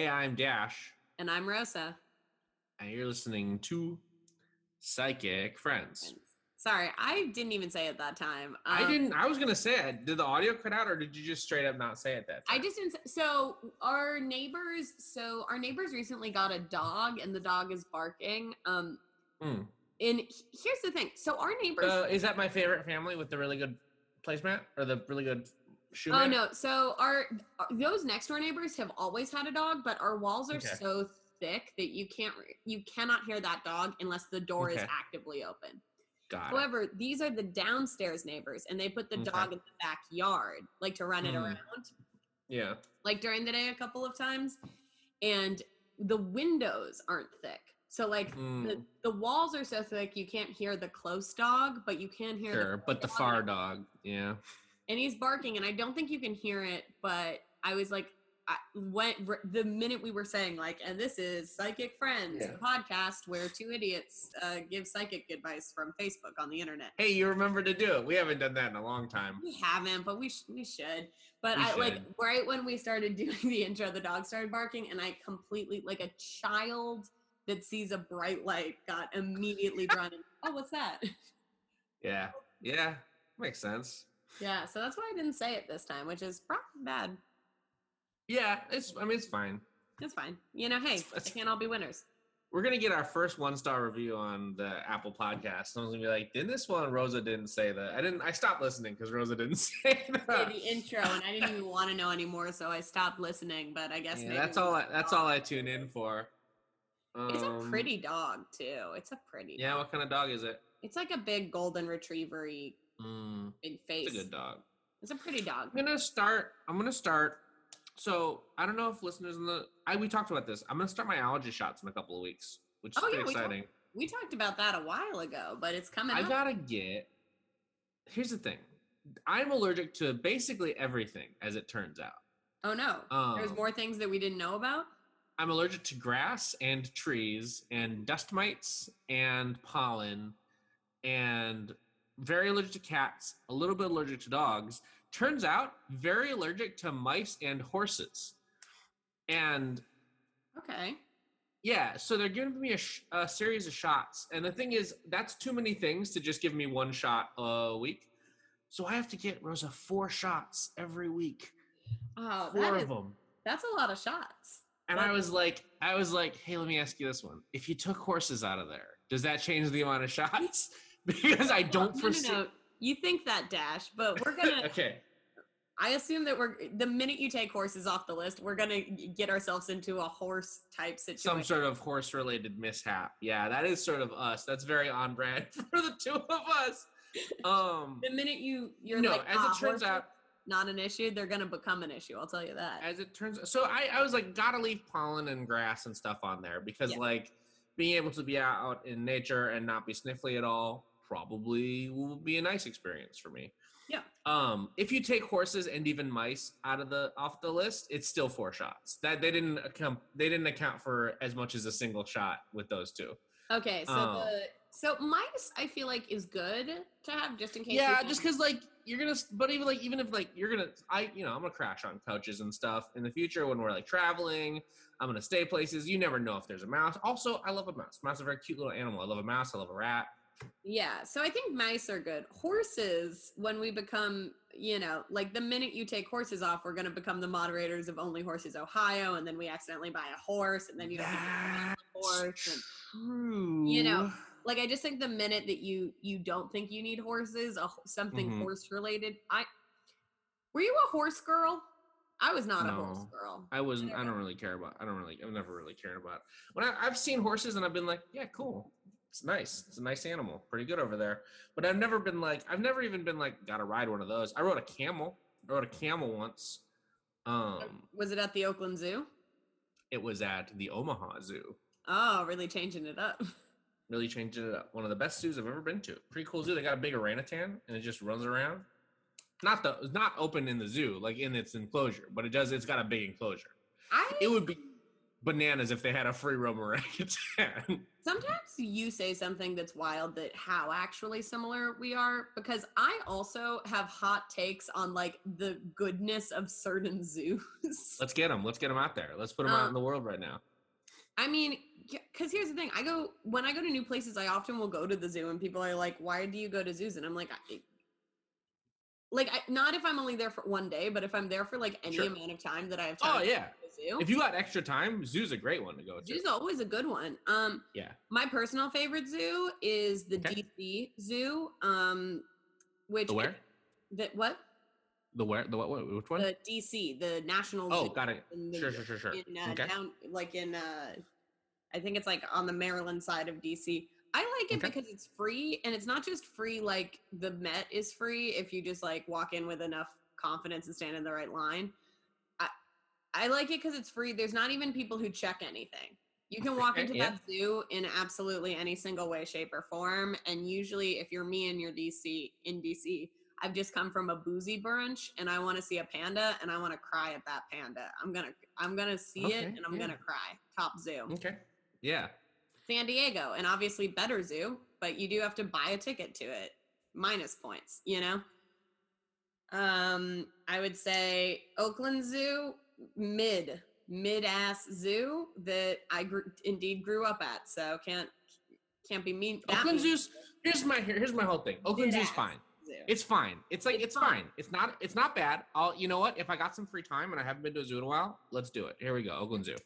Hey, I'm Dash, And I'm Rosa. and you're listening to Psychic Friends. Sorry, I didn't even say it that time. I Um, didn't. I was gonna say it. Did the audio cut out, or did you just straight up not say it that I just didn't. Say, so our neighbors. So our neighbors recently got a dog, and the dog is barking. Um, Hmm. and here's the thing. So our neighbors. Uh, is that my favorite family with the really good placemat or the really good shoe? Oh no! So our those next door neighbors have always had a dog, but our walls are Okay. so thick that you can't you cannot hear that dog unless the door is actively open. Got it. However, these are the downstairs neighbors, and they put the Okay. dog in the backyard, like to run it Hmm. around, Yeah. like during the day a couple of times. And the windows aren't thick, so like the, Mm, the walls are so thick you can't hear the close dog, but you can hear sure, the but the dog. far dog. Yeah. And he's barking and i don't think you can hear it but i was like I went r- the minute we were saying like and this is psychic friends Yeah. a podcast where two idiots uh, give psychic advice from facebook on the internet Hey, you remember to do it. We haven't done that in a long time. we haven't but we, sh- we should but We i like right when we started doing the intro the dog started barking and i completely like a child that sees a bright light got immediately drawn in oh what's that Yeah. Yeah. Makes sense. Yeah so that's why i didn't say it this time which is probably bad Yeah. It's. I mean, it's fine. It's fine. You know, hey, It's- they can't all be winners. We're gonna get our first one star review on the Apple Podcast. Someone's gonna be like, "Didn't this one Rosa didn't say that?" I didn't. I stopped listening because Rosa didn't say Did that. the intro, and I didn't even want to know anymore, so I stopped listening. But I guess Yeah, maybe that's all. I, that's all I tune in for. It's a Um, pretty dog too. It's a pretty. Yeah. dog. What kind of dog is it? It's like a big golden retriever-y Mm, big face. it's a good dog. It's a pretty dog. I'm gonna start. I'm gonna start. So I don't know if listeners in the I we talked about this. I'm gonna start my allergy shots in a couple of weeks, which is Oh, pretty yeah, we talked- exciting. We talked about that a while ago, but it's coming I up. gotta get. Here's the thing. I'm allergic to basically everything, as it turns out. oh no, there's Um, more things that we didn't know about. I'm allergic to grass and trees and dust mites and pollen and very allergic to cats, a little bit allergic to dogs. Turns out, very allergic to mice and horses. And Okay. yeah, so they're giving me a, sh- a series of shots. And the thing is, that's too many things to just give me one shot a week. So I have to get Rosa four shots every week. Oh, Four that of is, them. that's a lot of shots. And I was like, I was like, hey, let me ask you this one. If you took horses out of there, does that change the amount of shots? because I don't no, no, foresee. no. You think that, Dash, but we're gonna. okay. I assume that we're the minute you take horses off the list, we're gonna get ourselves into a horse type situation. Some sort of horse related mishap. Yeah, that is sort of us. That's very on brand for the two of us. Um the minute you you're no, like, as "Ah, it turns out, not an issue. They're gonna become an issue. I'll tell you that. as it turns so I, I was like gotta leave pollen and grass and stuff on there because Yeah. like being able to be out in nature and not be sniffly at all probably will be a nice experience for me. Yeah. um if you take horses and even mice out of the off the list it's still four shots. That they didn't account they didn't account for as much as a single shot with those two. Okay, so Oh. the so mice I feel like is good to have just in case. yeah just because like you're gonna but even like even if like you're gonna i you know i'm gonna crash on couches and stuff in the future when we're like traveling. I'm gonna stay places. You never know if there's a mouse. Also i love a mouse. Mouse is a very cute little animal. I love a mouse. I love a rat Yeah, so I think mice are good. Horses, when we become, you know, like the minute you take horses off, we're going to become the moderators of Only Horses Ohio, and then we accidentally buy a horse, and then you don't have to horse. And, true You know, like I just think the minute that you you don't think you need horses, a, something Mhm. horse related. I were you a horse girl? I was not a horse girl. i wasn't i don't really care about i don't really i've never really cared about when I, i've seen horses and i've been like yeah cool it's nice. It's a nice animal. Pretty good over there. But i've never been like i've never even been like gotta ride one of those. I rode a camel. I rode a camel once. Um Was it at the Oakland Zoo? it was at the omaha zoo. Oh, really changing it up. really changing it up. One of the best zoos i've ever been to. Pretty cool zoo. They got a big orangutan and it just runs around. Not the it's not open in the zoo like in its enclosure but it does it's got a big enclosure. I it would be bananas if they had a free roam orangutan. Sometimes you say something that's wild that how actually similar we are because I also have hot takes on like the goodness of certain zoos. Let's get them. Let's get them out there. Let's put them out Um, in the world right now. I mean, because here's the thing: I go when I go to new places. I often will go to the zoo, and people are like, "Why do you go to zoos?" And I'm like, I, like, I, not if I'm only there for one day, but if I'm there for like any Sure. amount of time that I have time. Oh yeah. Go to the zoo. If you got extra time, zoo's a great one to go to. Zoo's always a good one. Um, Yeah. my personal favorite zoo is the Okay. DC Zoo. Um, which The where? The what? The where? The what? what which one? The DC, the National. oh, Zoo got it. in the- Sure, sure, sure, sure. in uh, okay. down like in uh I think it's like on the Maryland side of DC. I like it Okay. because it's free and it's not just free like the Met is free if you just like walk in with enough confidence and stand in the right line. I like it cuz it's free. There's not even people who check anything. You can walk into yeah. that zoo in absolutely any single way shape or form and usually if you're me and you're DC in DC I've just come from a boozy brunch and I want to see a panda and I want to cry at that panda. I'm gonna I'm gonna see Okay, it and I'm yeah. gonna cry. Top zoo. Okay. Yeah. San Diego, and obviously better zoo, but you do have to buy a ticket to it. Minus points, you know? Um, I would say Oakland Zoo, mid, mid ass zoo that I grew, indeed grew up at. So can't can't be mean. Oakland mean. Zoo's here's my here's my whole thing. Oakland Zoo's fine. zoo. It's fine. It's like It's it's, fine. fine. It's not it's not bad. I'll you know what? If I got some free time and I haven't been to a zoo in a while, let's do it. Here we go, Oakland Zoo.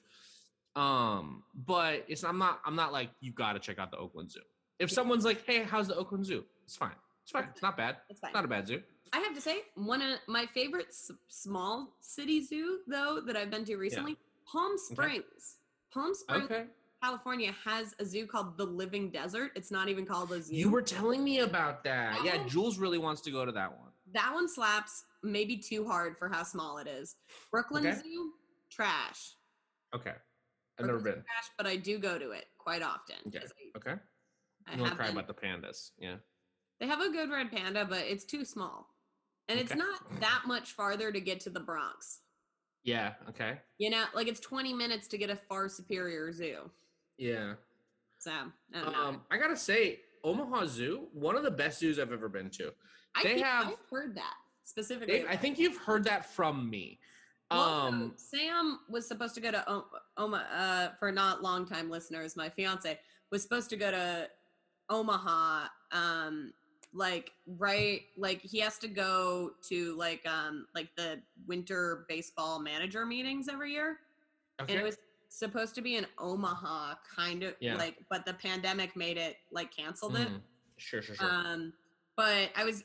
Um, but it's I'm not I'm not like you got to check out the Oakland Zoo. If Yeah. someone's like, "Hey, how's the Oakland Zoo?" It's fine. It's fine. It's not bad. It's fine. Not a bad zoo. I have to say, one of my favorite s- small city zoo, though, that I've been to recently, Palm Springs. Palm Springs, Okay. California, has a zoo called the Living Desert. It's not even called a zoo. You were telling me about that. Yeah, Oh. Jules really wants to go to that one. that one slaps maybe too hard for how small it is. Brooklyn Okay. Zoo, trash. Okay. I've never been. trash, but I do go to it quite often. Okay. I- Okay. I I'm gonna cry been- about the pandas. Yeah. They have a good red panda, but it's too small. And it's not that much farther to get to the Bronx. Yeah. Okay. You know, like it's 20 minutes to get a far superior zoo. Yeah. So, I. Um, I gotta say, Omaha Zoo, one of the best zoos I've ever been to. I they think have- I've heard that specifically. They, I think you've heard that from me. Well, Um, so Sam was supposed to go to O- Oma uh, for not long time listeners. My fiance was supposed to go to Omaha. Um, like right, like he has to go to like um like the winter baseball manager meetings every year, and it was supposed to be in Omaha, kind of Yeah. like, but the pandemic made it like canceled it. Mhm. Sure, sure, sure. Um, but I was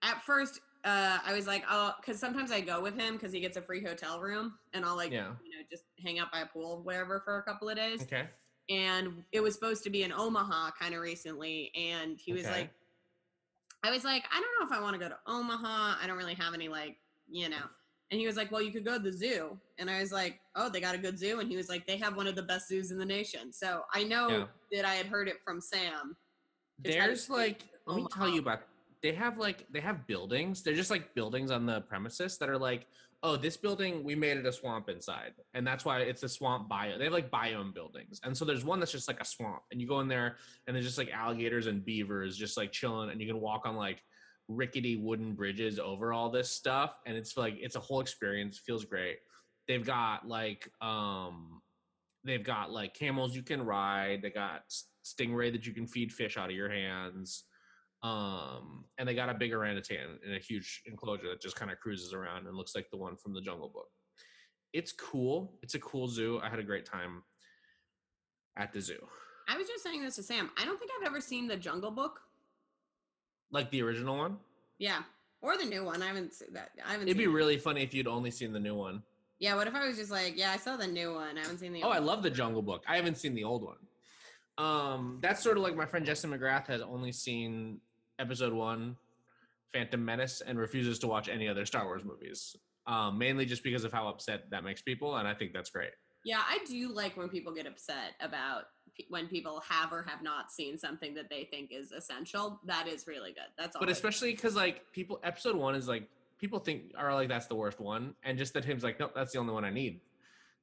at first, uh, I was like, oh, because sometimes I go with him because he gets a free hotel room, and I'll like, Yeah. you know, just hang out by a pool, wherever, for a couple of days. okay. And it was supposed to be in Omaha, kind of recently, and he was Okay. like, I was like, I don't know if I want to go to Omaha. I don't really have any like, you know. And he was like, Well, you could go to the zoo. And I was like, Oh, they got a good zoo. And he was like, They have one of the best zoos in the nation. So I know Yeah. that I had heard it from Sam. to try to There's like, let me tell you about. They have like, they have buildings. They're just like buildings on the premises that are like, oh, this building we made it a swamp inside, and that's why it's a swamp bio. They have like biome buildings, and so there's one that's just like a swamp, and you go in there, and there's just like alligators and beavers just like chilling, and you can walk on like rickety wooden bridges over all this stuff, and it's like it's a whole experience. Feels great. They've got like um they've got like camels you can ride they got stingray that you can feed fish out of your hands um and they got a big orangutan in a huge enclosure that just kind of cruises around and looks like the one from the jungle book it's cool it's a cool zoo i had a great time at the zoo I was just saying this to Sam. I don't think I've ever seen the Jungle Book. like the original one Yeah, or the new one. I haven't seen that. I haven't. it'd be it. really funny if you'd only seen the new one. Yeah. What if I was just like, yeah, I saw the new one. I haven't seen the. Oh, I one." love the Jungle Book. I haven't seen the old one. Um, that's sort of like my friend Justin McGrath has only seen Episode One, Phantom Menace, and refuses to watch any other Star Wars movies. Um, mainly just because of how upset that makes people, and I think that's great. Yeah, I do like when people get upset about pe- when people have or have not seen something that they think is essential. That is really good. That's all. But especially because like people, Episode One is like people think are like that's the worst one, and just that him's like, nope, that's the only one I need.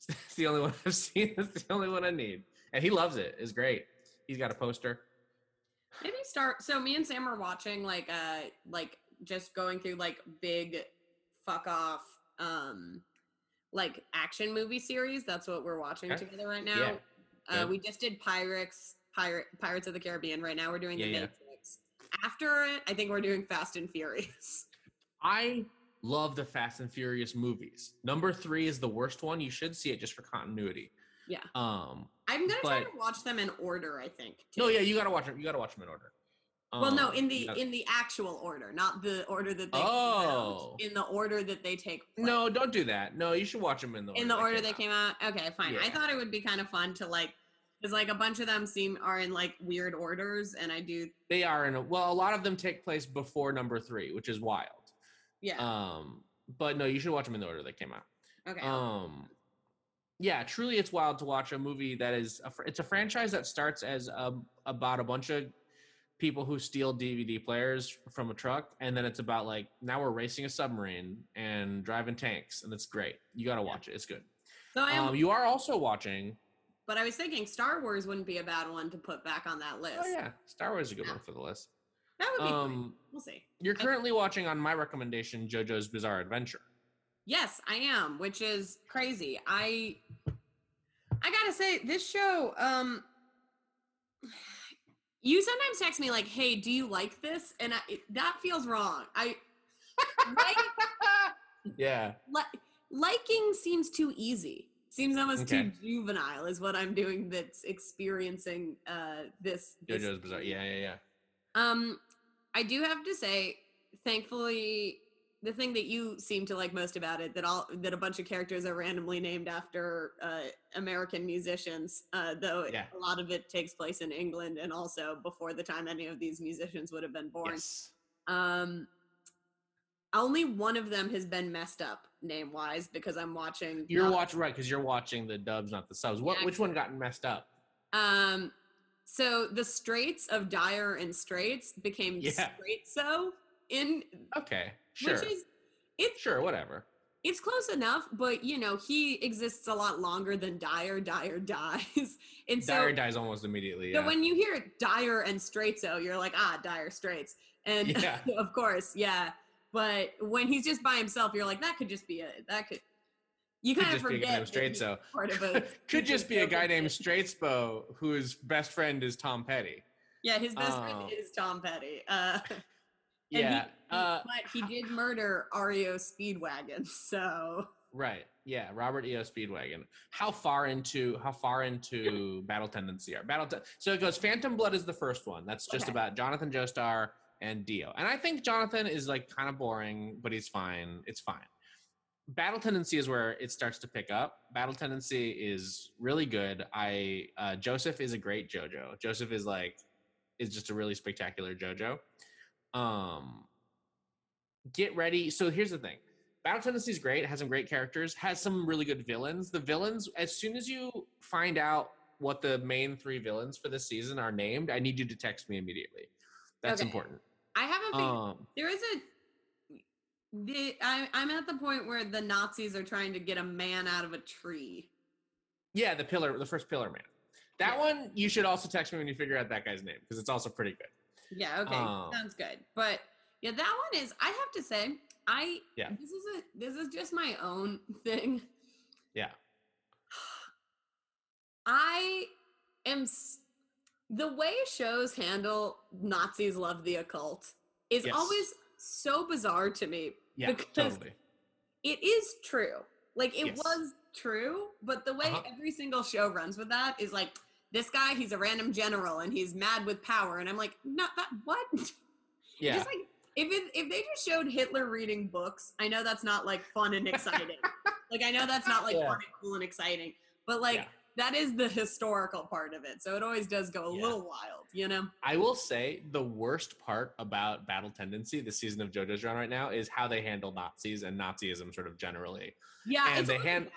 It's the only one I've seen. It's the only one I need, and he loves it. It's great. He's got a poster. Maybe start. So me and Sam are watching like uh like just going through like big fuck off um like action movie series. That's what we're watching Okay. together right now. Yeah. Uh, Good. we just did Pirates, Pirate, Pirates of the Caribbean. Right now we're doing the Yeah, yeah. Matrix. After it, I think we're doing Fast and Furious. I love the Fast and Furious movies. Number three is the worst one. You should see it just for continuity. Yeah. Um. I'm gonna try to watch them in order. I think. No, yeah, you gotta watch them. You gotta watch them in order. Well, no, Um, in the gotta- in the actual order, not the order that they came Oh. In the order that they take. place. no, don't do that. No, you should watch them in the in the order came they out. came out. Okay, fine. I thought it would be kind of fun to like, because like a bunch of them seem are in like weird orders, and I do. They are in a well. A lot of them take place before number three, which is wild. Yeah. Um. But no, you should watch them in the order they came out. okay. Um, yeah, truly, it's wild to watch a movie that is a, it's a franchise that starts as a, about a bunch of people who steal DVD players from a truck, and then it's about like now we're racing a submarine and driving tanks, and it's great. You got to watch it; it's good. so I am, Um, you are also watching. but I was thinking Star Wars wouldn't be a bad one to put back on that list. Oh yeah, Star Wars is a good Yeah. one for the list. That would be. Um, We'll see. you're currently watching on my recommendation JoJo's Bizarre Adventure. Yes, I am, which is crazy. I I gotta say, this show, um you sometimes text me like, hey, do you like this? And I, that feels wrong. I like, Yeah, li- liking seems too easy. Seems almost too juvenile is what I'm doing that's experiencing uh this, this JoJo's Bizarre. Yeah, yeah, yeah. um, I do have to say, thankfully, the thing that you seem to like most about it that all that a bunch of characters are randomly named after uh, American musicians, uh, though Yeah. a lot of it takes place in England and also before the time any of these musicians would have been born. Yes. Um, only one of them has been messed up name wise because I'm watching. You're not- watching right because you're watching the dubs, not the subs. What? Yeah. Which one got messed up? Um, so the Straits of Dire and Straits became Yeah. Straight So in Okay, sure, which is it's sure, whatever. it's close enough, but you know he exists a lot longer than Dire. Dire dies, and so Dire dies almost immediately. so Yeah. when you hear Dire and Straizo, you're like ah Dire Straits, and Yeah. of course yeah. But when he's just by himself, you're like that could just be a that could. You Could kind of just be a guy forget named that he's Straizo. part of a Could just be a guy named Straits. Straitspo whose best friend is Tom Petty. Yeah, his best Oh. friend is Tom Petty. Uh, Yeah. he- uh, but he did murder REO Speedwagon, so right. Yeah. Robert E.O. Speedwagon. How far into how far into Battle Tendency are Battle? So it goes. Phantom Blood is the first one. That's just Okay. about Jonathan Joestar and Dio. And I think Jonathan is like kind of boring, but he's fine. It's fine. Battle Tendency is where it starts to pick up. Battle Tendency is really good. I uh, Joseph is a great JoJo. Joseph is like is just a really spectacular JoJo. Um, get ready. So here's the thing. Battle Tendency is great. It has some great characters. Has some really good villains. The villains, as soon as you find out what the main three villains for this season are named, I need you to text me immediately. That's Okay. important. I have a feeling Um, there is a. The, I, I'm at the point where the Nazis are trying to get a man out of a tree. yeah, the pillar, the first pillar man. That Yeah. one you should also text me when you figure out that guy's name because it's also pretty good. Yeah, okay, Um, sounds good. But yeah, that one is. I have to say, I Yeah. This is a. This is just my own thing. Yeah. I am. The way shows handle Nazis love the occult is Yes. always so bizarre to me. Yeah, Because- totally. It is true. Like it Yes. was true, but the way Uh-huh. every single show runs with that is like this guy, he's a random general and he's mad with power, and I'm like, not that what? Yeah. Just like if it, if they just showed Hitler reading books, I know that's not like fun and exciting. like I know that's not like Yeah. fun and cool and exciting, but like Yeah. that is the historical part of it. So it always does go a Yeah. little wild, you know? I will say the worst part about Battle Tendency, the season of JoJo's run right now, is how they handle Nazis and Nazism sort of generally. Yeah, And it's they hand- bad.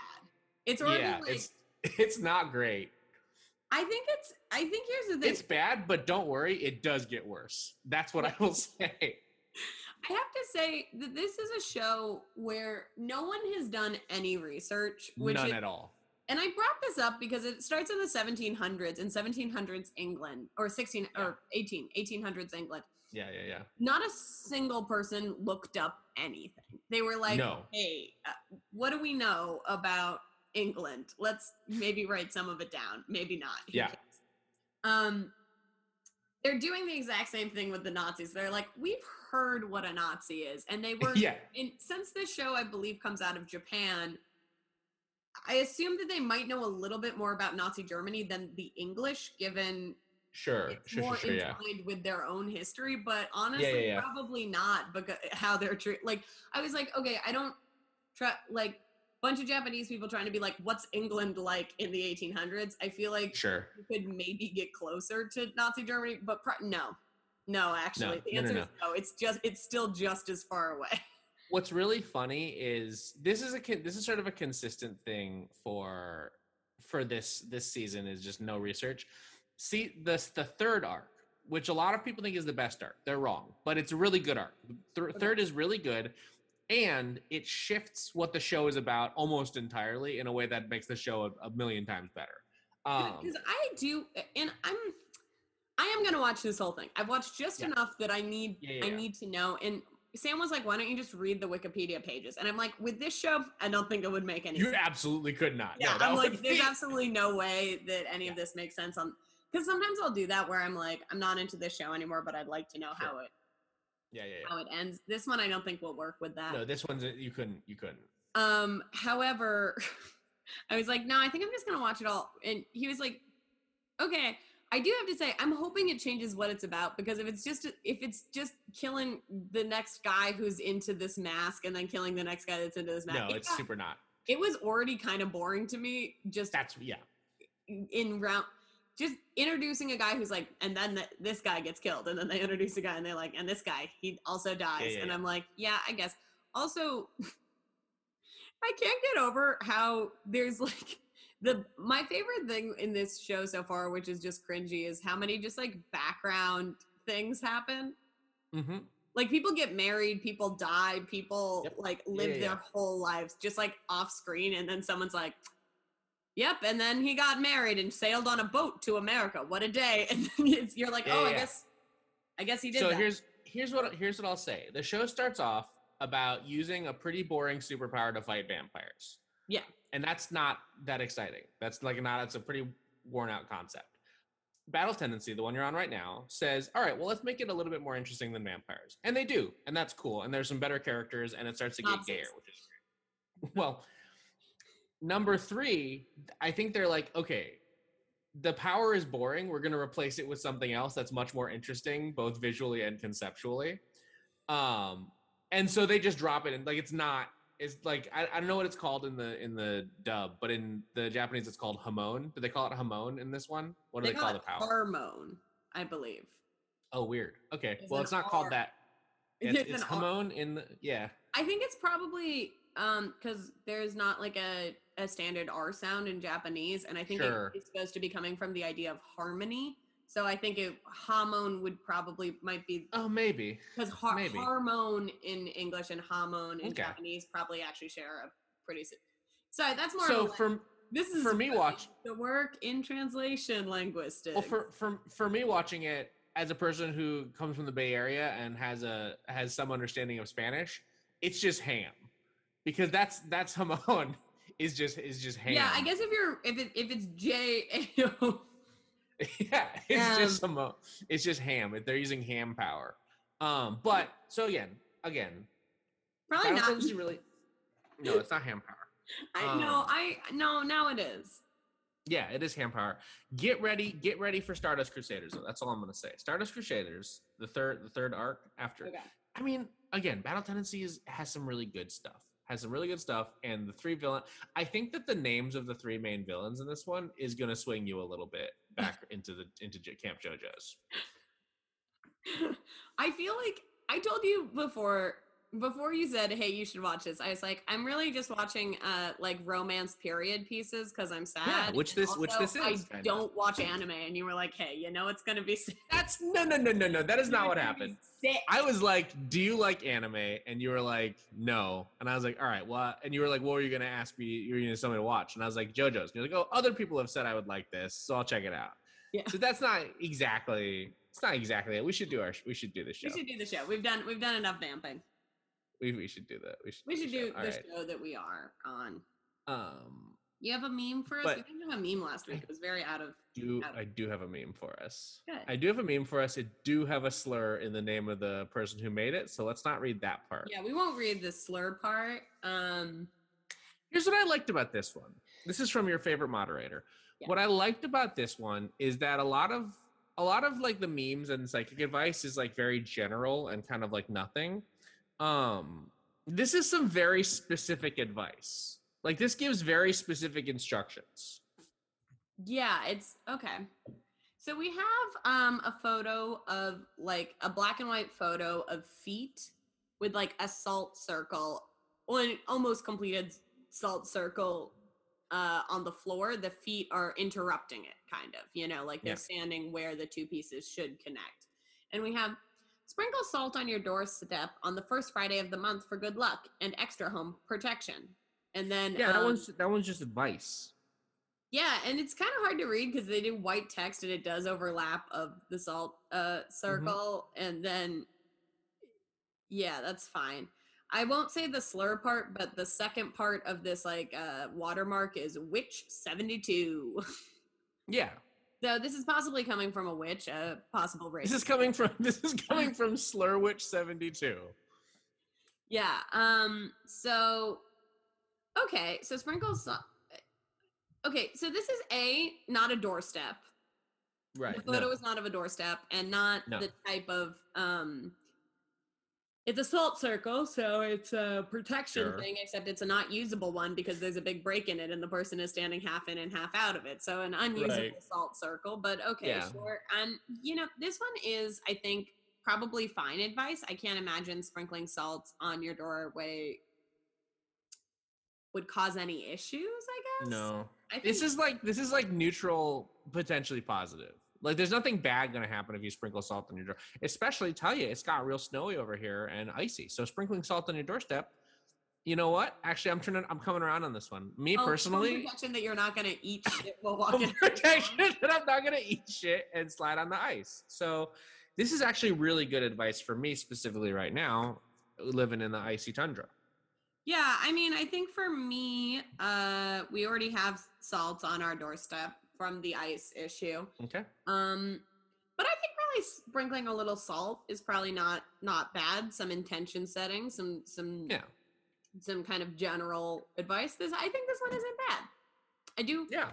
It's already yeah, like it's it's not great. I think it's I think here's the thing. It's bad, but don't worry, it does get worse. That's what I will say. I have to say that this is a show where no one has done any research, which None is, at all. and I brought this up because it starts in the 1700s in 1700s England or 16 Yeah. or 18 1800s England. Yeah, yeah, yeah. Not a single person looked up anything. They were like, No. "Hey, uh, what do we know about England? Let's maybe write some of it down. Maybe not." Yeah. Um, they're doing the exact same thing with the Nazis. They're like, "We've heard what a Nazi is," and they were yeah, and since this show i believe comes out of japan i assume that they might know a little bit more about nazi germany than the english given sure, it's sure, more sure, sure, yeah. with their own history but honestly yeah. probably not because how they're treated like i was like okay i don't try like bunch of japanese people trying to be like what's england like in the 1800s i feel like Sure. you could maybe get closer to nazi germany but pro- no no actually the no, no, answer no. is no it's just it's still just as far away What's really funny is this is a this is sort of a consistent thing for for this this season is just no research. See this the third arc, which a lot of people think is the best arc. They're wrong, but it's a really good arc. Th- third is really good, and it shifts what the show is about almost entirely in a way that makes the show a, a million times better. Um, because I do, and I'm, I am gonna watch this whole thing. I've watched just Yeah. enough that I need, Yeah, yeah, I need to know. And Sam was like, "Why don't you just read the Wikipedia pages?" And I'm like, "With this show, I don't think it would make any you sense." absolutely could not. Yeah, no, I'm like, there's be- absolutely no way that any of this makes sense on. Because sometimes I'll do that where I'm like, I'm not into this show anymore, but I'd like to know how it yeah, yeah, yeah. how it ends. This one I don't think will work with that. No, this one's you couldn't you couldn't. Um, however, I was like, no, I think I'm just gonna watch it all. And he was like, okay. I do have to say, I'm hoping it changes what it's about because if it's just if it's just killing the next guy who's into this mask and then killing the next guy that's into this mask, No, it it's super not. It was already kind of boring to me. Just That's yeah. in round, just introducing a guy who's like, and then the, this guy gets killed, and then they introduce a guy and they're like, and this guy he also dies, yeah, and yeah. I'm like, yeah, I guess. Also, I can't get over how there's like the my favorite thing in this show so far, which is just cringy, is how many just like background things happen. Mm-hmm. Like people get married, people die, people Yep. like Yeah, live yeah, their yeah. whole lives just like off screen, and then someone's like, "Yep," and then he got married and sailed on a boat to America. What a day! And you're like, Yeah, "Oh, yeah, I yeah. guess, I guess he did so that." here's here's what here's what I'll say. The show starts off about using a pretty boring superpower to fight vampires. Yeah. And that's not that exciting. That's like not it's a pretty worn out concept. Battle Tendency, the one you're on right now, says, "All right, well, let's make it a little bit more interesting than vampires." And they do, and that's cool. And there's some better characters, and it starts to get Nazis. gayer, which is great. Well, number three, I think they're like, okay, the power is boring. We're going to replace it with something else that's much more interesting, both visually and conceptually. Um, and so they just drop it, and like it's not. It's like I, I don't know what it's called in the in the dub, but in the Japanese it's called hamon. Do they call it hamon in this one? What do they, call, it the power? hormone, I believe. oh, weird. Okay, It's well it's not R. called that. It's, It's it's an R. hamon in the yeah. I think it's probably um because there's not like a a standard R sound in Japanese, and I think Sure. it, it's supposed to be coming from the idea of harmony. So I think it hormone would probably might be Oh, maybe. because har- Maybe. in English and hormone in Okay. Japanese probably actually share a pretty. Sorry, that's more. So of a, for this is for me watch- the work in translation linguistics. Well, for for for me watching it as a person who comes from the Bay Area and has a has some understanding of Spanish, it's just ham, because that's that's hamon is just is just ham. yeah, I guess if you're if it if it's J A O. yeah, it's just Um, hamon. It's just ham. If They're using ham power. Um, but so again, again, Probably not. Really. No, it's not ham power. I know. um, I no. Now it is. Yeah, it is ham power. Get ready, get ready for Stardust Crusaders. Though that's all I'm gonna say. Stardust Crusaders, the third, the third arc after. Okay. I mean, again, Battle Tendency is, has some really good stuff. Has some really good stuff, and the three villain. I think that the names of the three main villains in this one is gonna swing you a little bit back into the into Camp JoJo's. I feel like I told you before before you said, "Hey, you should watch this," I was like, "I'm really just watching uh like romance period pieces because I'm sad." Yeah, which and this- which this is, I of. don't watch anime, and you were like, "Hey, you know it's gonna be sad." That's no, no, no, no, no. That is not what happened. I was like, "Do you like anime?" And you were like, "No." And I was like, "All right, well," And you were like, "What were you gonna ask me? You were gonna tell me to watch?" And I was like, "JoJo's." And you're like, "Oh, other people have said I would like this, so I'll check it out." Yeah. So that's not exactly. It's not exactly it. We should do our. We should do the show. We should do the show. We've done we've done enough vamping. We, we should do that. We should. We should the do the right. show that we are on. Um. You have a meme for us? But- we didn't have a meme last week. It was very out of. Do Out of- I do have a meme for us? Good. I do have a meme for us. It do have a slur in the name of the person who made it, so let's not read that part. Yeah, we won't read the slur part. Um, Here's what I liked about this one. This is from your favorite moderator. Yeah. What I liked about this one is that a lot of a lot of like the memes and psychic advice is like very general and kind of like nothing. Um this is some very specific advice. Like this gives very specific instructions. yeah, it's okay. So we have um a photo of like a black and white photo of feet with like a salt circle, one almost completed salt circle uh on the floor. The feet are interrupting it, kind of, you know, like they're Yeah. standing where the two pieces should connect. And we have sprinkle salt on your doorstep on the first Friday of the month for good luck and extra home protection. And then Yeah, that um, one's that one's just advice. yeah, and it's kind of hard to read because they do white text and it does overlap of the salt uh circle and then yeah, that's fine. I won't say the slur part, but the second part of this like uh watermark is witch 72. Yeah. So this is possibly coming from a witch, a possible race. This is coming from this is coming from Slurwitch72. Yeah. Um. So, okay. So sprinkles. Okay. So this is a not a doorstep. Right. The photo no. is not of a doorstep, and not No. the type of um. It's a salt circle, so it's a protection Sure. thing, except it's a not usable one because there's a big break in it and the person is standing half in and half out of it. So an unusable Right. salt circle, but okay, Yeah. sure. And you know, this one is, I think, probably fine advice. I can't imagine sprinkling salt on your doorway would cause any issues, I guess. No. I think This is like this is like neutral, potentially positive. Like there's nothing bad gonna happen if you sprinkle salt on your door. Especially tell you it's got real snowy over here and icy. So sprinkling salt on your doorstep, you know what? Actually, I'm turning I'm coming around on this one. Me Oh, personally, protection that you're not gonna eat shit while walking. protection that I'm not gonna eat shit and slide on the ice. So this is actually really good advice for me specifically right now, living in the icy tundra. Yeah, I mean, I think for me, uh, we already have salt on our doorstep from the ice issue. Okay. Um, but I think really sprinkling a little salt is probably not not bad. Some intention setting, some some Yeah. some kind of general advice. This I think this one isn't bad. I do Yeah.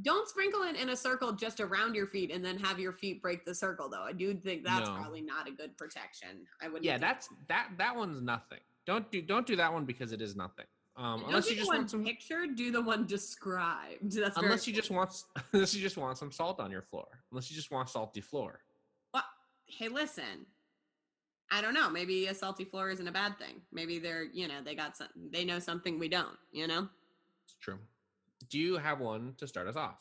don't sprinkle it in a circle just around your feet and then have your feet break the circle though. I do think that's No. probably not a good protection. I would Yeah, that's that that one's nothing. Don't do don't do that one because it is nothing. Um, unless you just one want some pictured, do the one described. That's unless you just want unless you just want some salt on your floor. Unless you just want salty floor. Well, hey, listen. I don't know. Maybe a salty floor isn't a bad thing. Maybe they're, you know, they got some, they know something we don't, you know? It's true. Do you have one to start us off?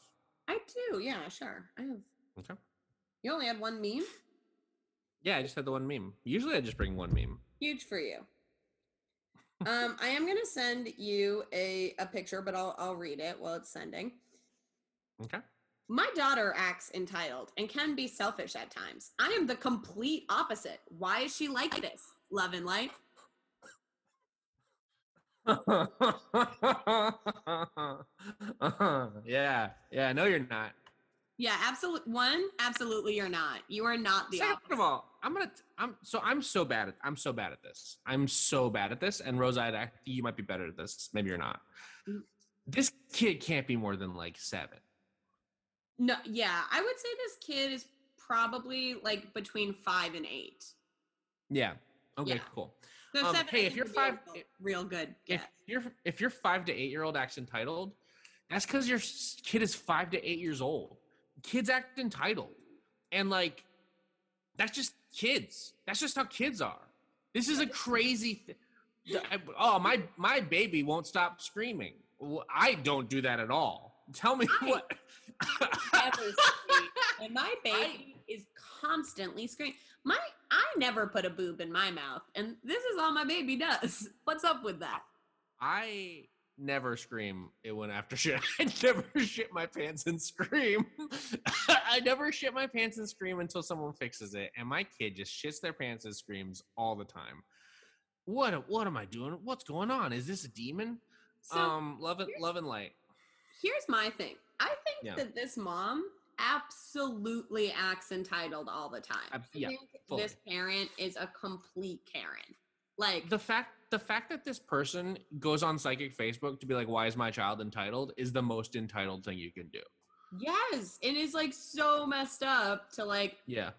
I do. Yeah, sure. I have. Okay. You only had one meme? Yeah, I just had the one meme. Usually I just bring one meme. Huge for you. Um, I am going to send you a, a picture, but I'll, I'll read it while it's sending. Okay. My daughter acts entitled and can be selfish at times. I am the complete opposite. Why is she like this? Love and light. yeah, yeah. No, you're not. Yeah, absolutely. One, absolutely, you're not. You are not the Second opposite. of all, I'm gonna. I'm so. I'm so bad at. I'm so bad at this. I'm so bad at this. And Rosa, I you might be better at this. Maybe you're not. Mm. This kid can't be more than like seven. No, yeah, I would say this kid is probably like between five and eight. Yeah. Okay. Yeah. Cool. So Um, seven, hey, if you're would be a five- real, real good. If you're if you're five to eight year old acts entitled, that's because your kid is five to eight years old. Kids act entitled, and like that's just kids. That's just how kids are. This is a crazy. thing. oh my my baby won't stop screaming. I don't do that at all. Tell me I- what. And my baby is constantly screaming. My I never put a boob in my mouth, and this is all my baby does. What's up with that? I never scream it went after shit. I never shit my pants and scream. I never shit my pants and scream until someone fixes it. And my kid just shits their pants and screams all the time. What what am I doing? What's going on? Is this a demon? So um love and love and light. here's my thing. I think Yeah. that this mom absolutely acts entitled all the time. I yeah, think fully. this parent is a complete Karen. Like The fact the fact that this person goes on psychic Facebook to be like, why is my child entitled is the most entitled thing you can do. yes, it is like so messed up to like Yeah.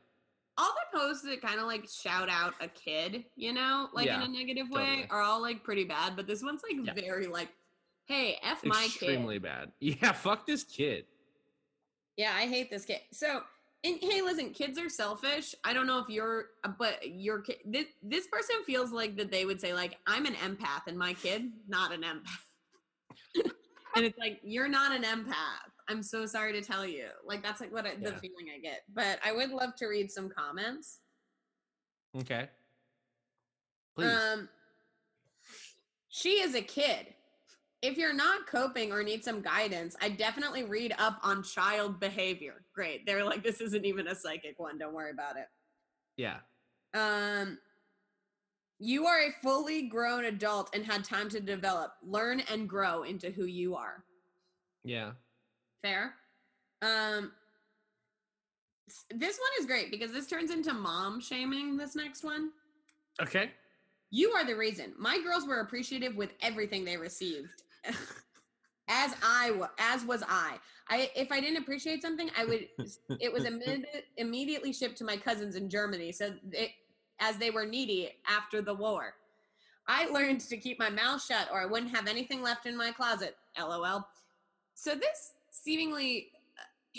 all the posts that kind of like shout out a kid, you know, like Yeah, in a negative way, totally. are all like pretty bad. But this one's like Yeah. very like, hey, f my Extremely kid. Extremely bad. Yeah, fuck this kid. Yeah, I hate this kid. So, and hey, listen, kids are selfish. I don't know if you're, but your kid, this, this person feels like that they would say like, I'm an empath, and my kid not an empath. and it's like you're not an empath. I'm so sorry to tell you. Like that's like what I, the feeling I get. But I would love to read some comments. Okay. Please. Um, she is a kid. If you're not coping or need some guidance, I definitely read up on child behavior. Great. They're like, this isn't even a psychic one. Don't worry about it. yeah. Um, you are a fully grown adult and had time to develop, learn, and grow into who you are. Yeah. Fair. Um, this one is great because this turns into mom shaming. This next one. Okay. You are the reason. My girls were appreciative with everything they received. as I as was I. I if I didn't appreciate something, I would it was imme- immediately shipped to my cousins in Germany so it, as they were needy after the war. I learned to keep my mouth shut or I wouldn't have anything left in my closet. LOL. So this seemingly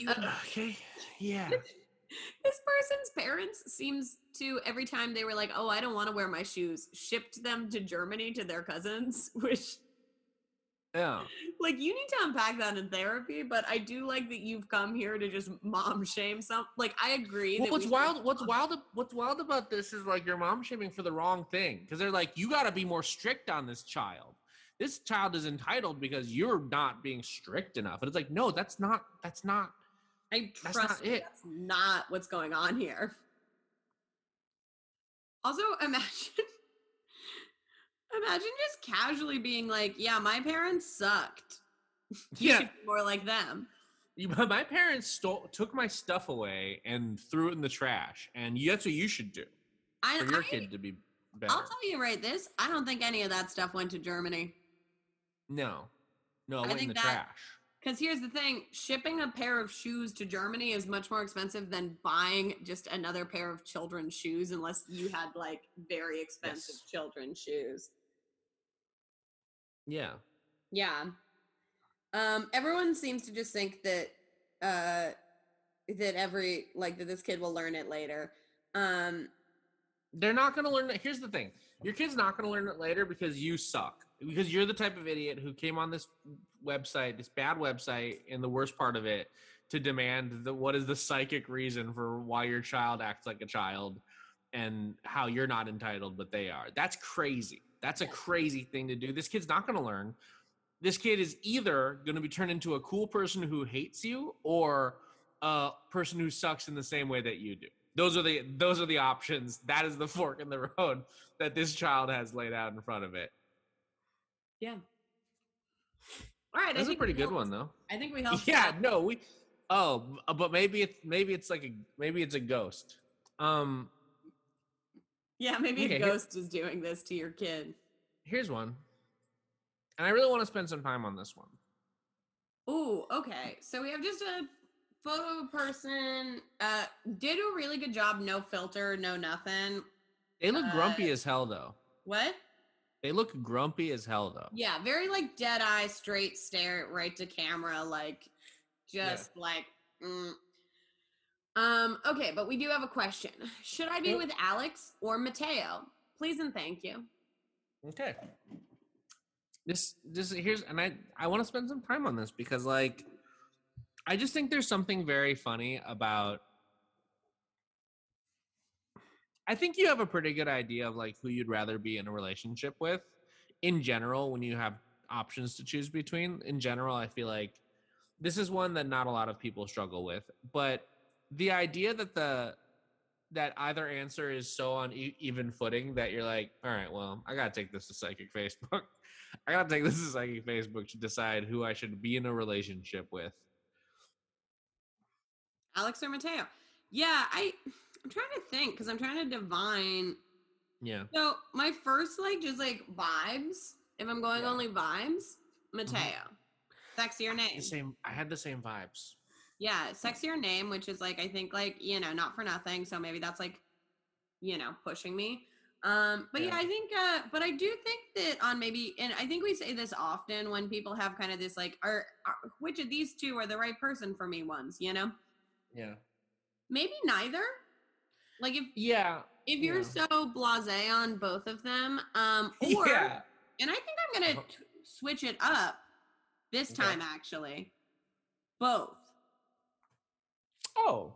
uh, okay. Yeah. this person's parents seems to every time they were like, "Oh, I don't want to wear my shoes," shipped them to Germany to their cousins, which Yeah. like you need to unpack that in therapy, but I do like that you've come here to just mom shame some like I agree Well, that what's we wild? What's wild? What's wild about this is like your mom shaming for the wrong thing because they're like, you got to be more strict on this child. This child is entitled because you're not being strict enough. And it's like, no, that's not. That's not. I That's trust not me, it. that's not what's going on here. Also, imagine imagine just casually being like, "Yeah, my parents sucked. You Yeah. should be more like them." My parents stole, took my stuff away and threw it in the trash, and that's what you should do I, for your I kid to be better. I'll tell you right this. I don't think any of that stuff went to Germany. no, no, I it went in think the that- trash. Because here's the thing shipping a pair of shoes to Germany is much more expensive than buying just another pair of children's shoes, unless you had like very expensive Yes. children's shoes. Yeah. Yeah. Um, everyone seems to just think that uh that every like that this kid will learn it later. Um they're not going to learn it. Here's the thing your kid's not going to learn it later because you suck. Because you're the type of idiot who came on this website, this bad website, and the worst part of it to demand the what is the psychic reason for why your child acts like a child and how you're not entitled, but they are. That's crazy. That's a crazy thing to do. This kid's not going to learn. This kid is either going to be turned into a cool person who hates you or a person who sucks in the same way that you do. Those are the those are the options. That is the fork in the road that this child has laid out in front of it. yeah. All right, That's a pretty good helped- one though. I think we helped. Yeah, no, we oh, but maybe it's maybe it's like a maybe it's a ghost. Um Yeah, maybe Okay, a ghost is doing this to your kid. here's one. And I really want to spend some time on this one. Ooh, okay. So we have just a photo of a person. Uh did a really good job, no filter, no nothing. They look grumpy Uh, as hell though. What? They look grumpy as hell though. Yeah, very like dead eye, straight stare right to camera, like just like mm. Um okay, but we do have a question. Should I be with Alex or Mateo? please and thank you. Okay. This this here's and I I want to spend some time on this because like I just think there's something very funny about I think you have a pretty good idea of like who you'd rather be in a relationship with in general when you have options to choose between. In general, I feel like this is one that not a lot of people struggle with, but the idea that the that either answer is so on e- even footing that you're like, all right, well, I gotta take this to psychic Facebook. I gotta take this to psychic Facebook to decide who I should be in a relationship with. Alex or Mateo? Yeah, I I'm trying to think because I'm trying to divine. Yeah. So my first like just like vibes. If I'm going Yeah. only vibes, mm-hmm. Mateo. Sexier name. The same. I had the same vibes. Yeah, sexier name, which is like I think like you know not for nothing. So maybe that's like you know pushing me. Um, but yeah. Yeah. I think. uh But I do think that on maybe, and I think we say this often when people have kind of this like, are, are which of these two are the right person for me? Ones, you know, Yeah. maybe neither. Like if Yeah. if you're Yeah. so blasé on both of them, um, or yeah. and I think I'm gonna Uh-huh. t- switch it up this time actually, both. Oh.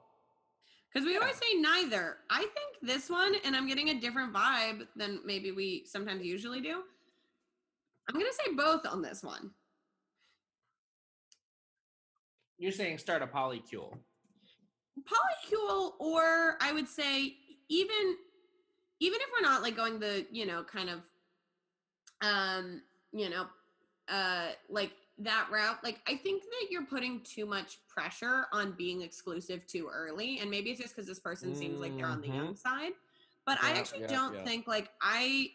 Because we always say neither. I think this one, and I'm getting a different vibe than maybe we sometimes usually do. I'm gonna say both on this one. You're saying start a polycule. Polycule, or I would say even even if we're not like going the you know kind of um you know uh like that route like i think that you're putting too much pressure on being exclusive too early and maybe it's just because this person seems like they're on the mm-hmm. young side but i actually yeah, don't yeah. think like i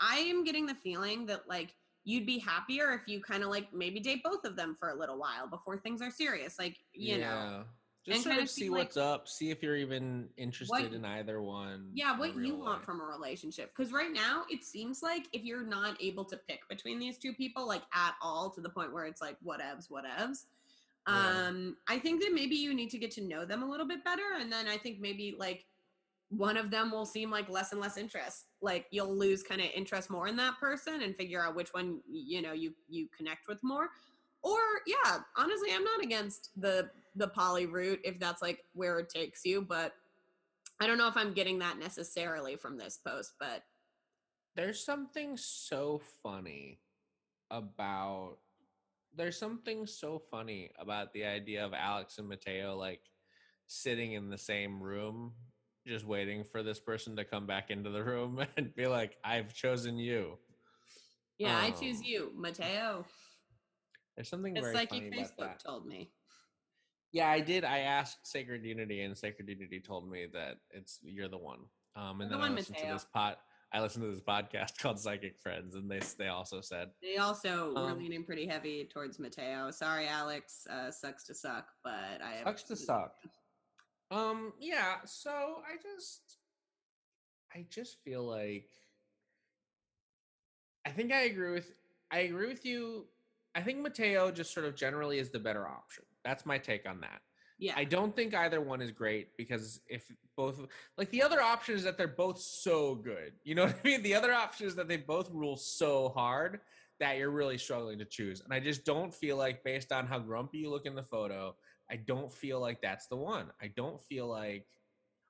i am getting the feeling that like you'd be happier if you kind of like maybe date both of them for a little while before things are serious like you know Just sort kind of see, see like, what's up. See if you're even interested what- in either one. Yeah, what you real want from a relationship. Because right now, it seems like if you're not able to pick between these two people, like at all, to the point where it's like whatevs, whatevs. Yeah. Um, I think that maybe you need to get to know them a little bit better, and then I think maybe like one of them will seem like less and less interest. Like you'll lose kind of interest more in that person, and figure out which one you know you you connect with more. Or yeah, honestly, I'm not against the the poly route if that's like where it takes you, but I don't know if I'm getting that necessarily from this post, but There's something so funny about there's something so funny about the idea of Alex and Mateo like sitting in the same room just waiting for this person to come back into the room and be like I've chosen you. yeah, I choose Oh. you, Mateo. There's something It's very psychic funny about Facebook that. told me. Yeah, I did. I asked Sacred Unity, and Sacred Unity told me that it's you're the one. Um, and You're then the I listened Mateo. to this pot. I listened to this podcast called Psychic Friends, and they they also said, They also were Um, leaning pretty heavy towards Mateo. Sorry, Alex. Uh, sucks to suck, but I have "Sucks to suck." Um, yeah. So I just, I just feel like, I think I agree with. I agree with you. I think Mateo just sort of generally is the better option. That's my take on that. Yeah, I don't think either one is great because if both like the other option is that they're both so good. You know what I mean? The other option is that they both rule so hard that you're really struggling to choose. And I just don't feel like based on how grumpy you look in the photo, I don't feel like that's the one. I don't feel like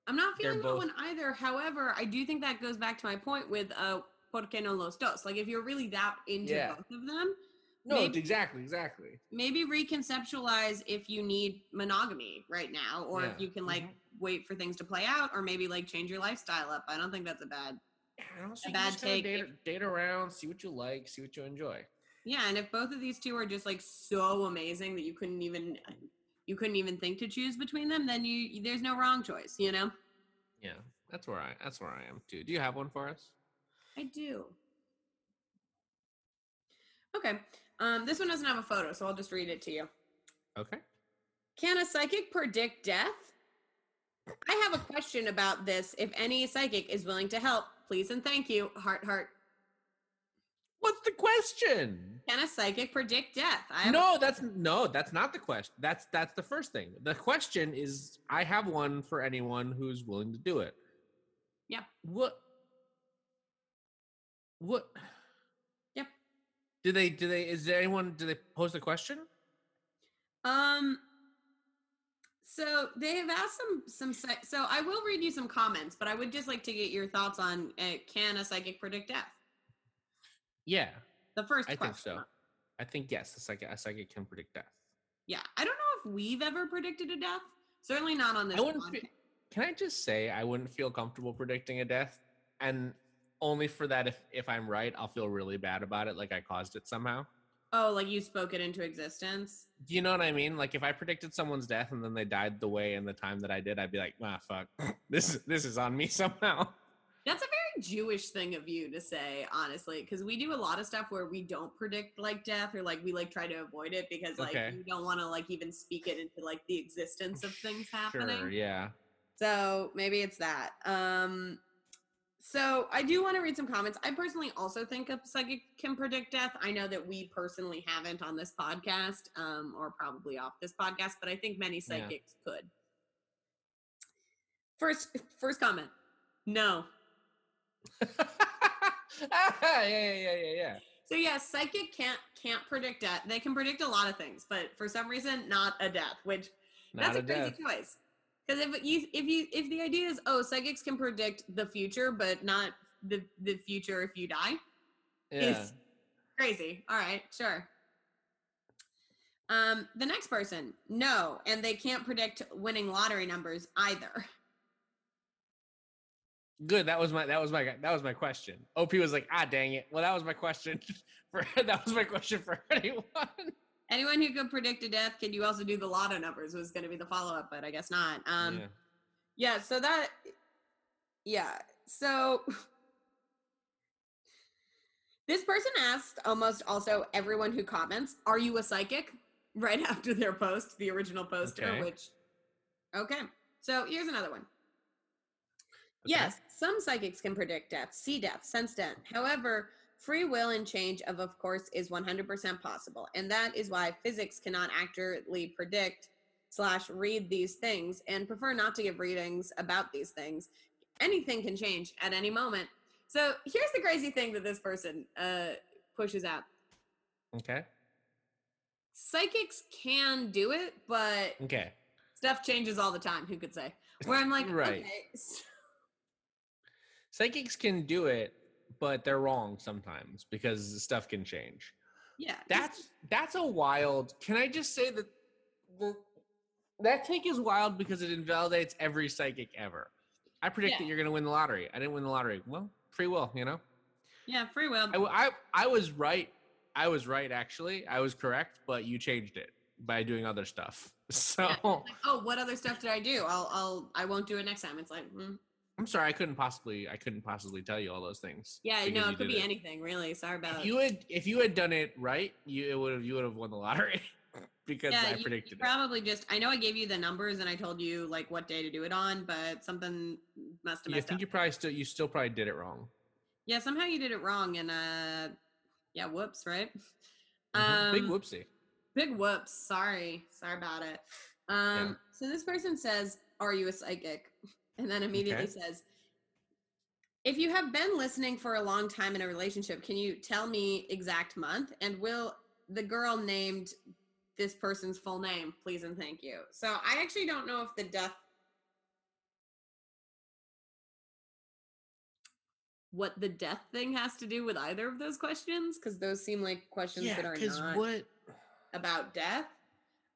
I'm not feeling that one either. However, I do think that goes back to my point with uh, porque no los dos? Like, if you're really that into Yeah. both of them, no, Maybe- exactly, exactly. maybe reconceptualize if you need monogamy right now, or if you can like Mhm. wait for things to play out, or maybe like change your lifestyle up. I don't think that's a bad. Also A bad take Date, if- date around, see what you like, see what you enjoy. Yeah, and if both of these two are just like so amazing that you couldn't even you couldn't even think to choose between them, then you there's no wrong choice. You know. Yeah, that's where I that's where I am too. Do you have one for us? I do. Okay. Um, this one doesn't have a photo, so I'll just read it to you. Okay. Can a psychic predict death? I have a question about this. If any psychic is willing to help, please and thank you. Heart, heart. What's the question? Can a psychic predict death? I have a- No, that's no, that's not the question. That's that's the first thing. The question is I have one for anyone who's willing to do it. Yeah. What What? Do they? Do they? Is there anyone? Do they pose the question? Um. So they have asked some some. So I will read you some comments, but I would just like to get your thoughts on uh, can a psychic predict death? Yeah, The first I question. think so. I think yes. A psychic, a psychic can predict death. Yeah, I don't know if we've ever predicted a death. Certainly not on this. I wouldn't. can I just say I wouldn't feel comfortable predicting a death, and only for that if if I'm right, I'll feel really bad about it, like I caused it somehow. oh, like you spoke it into existence. Do you know what I mean? Like if I predicted someone's death and then they died the way and the time that I did, I'd be like, ah, fuck, this this is on me somehow. That's a very Jewish thing of you to say, honestly, because we do a lot of stuff where we don't predict like death or like we like try to avoid it because like Okay. you don't want to like even speak it into like the existence of things happening. Sure, yeah. So maybe it's that. Um so I do want to read some comments. I personally also think a psychic can predict death. I know that we personally haven't on this podcast, um, or probably off this podcast, but I think many Yeah. psychics could. First first comment. No. yeah, yeah, yeah, yeah, yeah. So yeah, psychic can't can't predict death. They can predict a lot of things, but for some reason, not a death. Which Not that's a, a crazy death. choice. Because if you if you if the idea is oh psychics can predict the future, but not the the future if you die, Yeah. is crazy. All right, sure. Um, the next person, no, and they can't predict winning lottery numbers either. Good. That was my that was my that was my question. OP was like, ah, dang it. Well, that was my question for that was my question for anyone. Anyone who could predict a death, can you also do the lotto numbers? Was going to be the follow up, but I guess not. Um, yeah. Yeah, so that yeah. So this person asked almost also everyone who comments, "Are you a psychic?" right after their post, the original poster, Okay. which Okay. So here's another one. Okay. Yes, some psychics can predict death, see death, sense death. However, free will and change of of course is 100% possible, and that is why physics cannot accurately predict slash read these things and prefer not to give readings about these things. Anything can change at any moment. So here's the crazy thing that this person uh, pushes out: Okay. psychics can do it, but Okay. stuff changes all the time. Who could say? Where I'm like, Right. okay, s- Psychics can do it, but they're wrong sometimes because stuff can change. yeah, That's that's a wild. Can I just say that the that take is wild because it invalidates every psychic ever. I predict Yeah. that you're going to win the lottery. I didn't win the lottery. Well, free will, you know. yeah, free will. I was right. I was right actually. I was correct, but you changed it by doing other stuff. So Yeah, like, oh, what other stuff did I do? I'll, I'll, I won't do it next time. It's like, mm. I'm sorry. I couldn't possibly. I couldn't possibly tell you all those things. yeah, no, it could be anything, really. Sorry about If you had if you had done it right, you it would have you would have won the lottery because yeah, I you- you predicted it. probably just. I know I gave you the numbers and I told you like what day to do it on, but something must have Yeah, I think up. you probably still you still probably did it wrong. Yeah, somehow you did it wrong, and uh, yeah, whoops, right? Mhm. Big Um, whoopsie. Big whoops. Sorry. Sorry about it. Um, so this person says, Are you a psychic? And then immediately Okay. says, If you have been listening for a long time in a relationship, can you tell me exact month? And will the girl named this person's full name, please and thank you. So I actually don't know if the death what the death thing has to do with either of those questions, because those seem like questions that are not what? about death.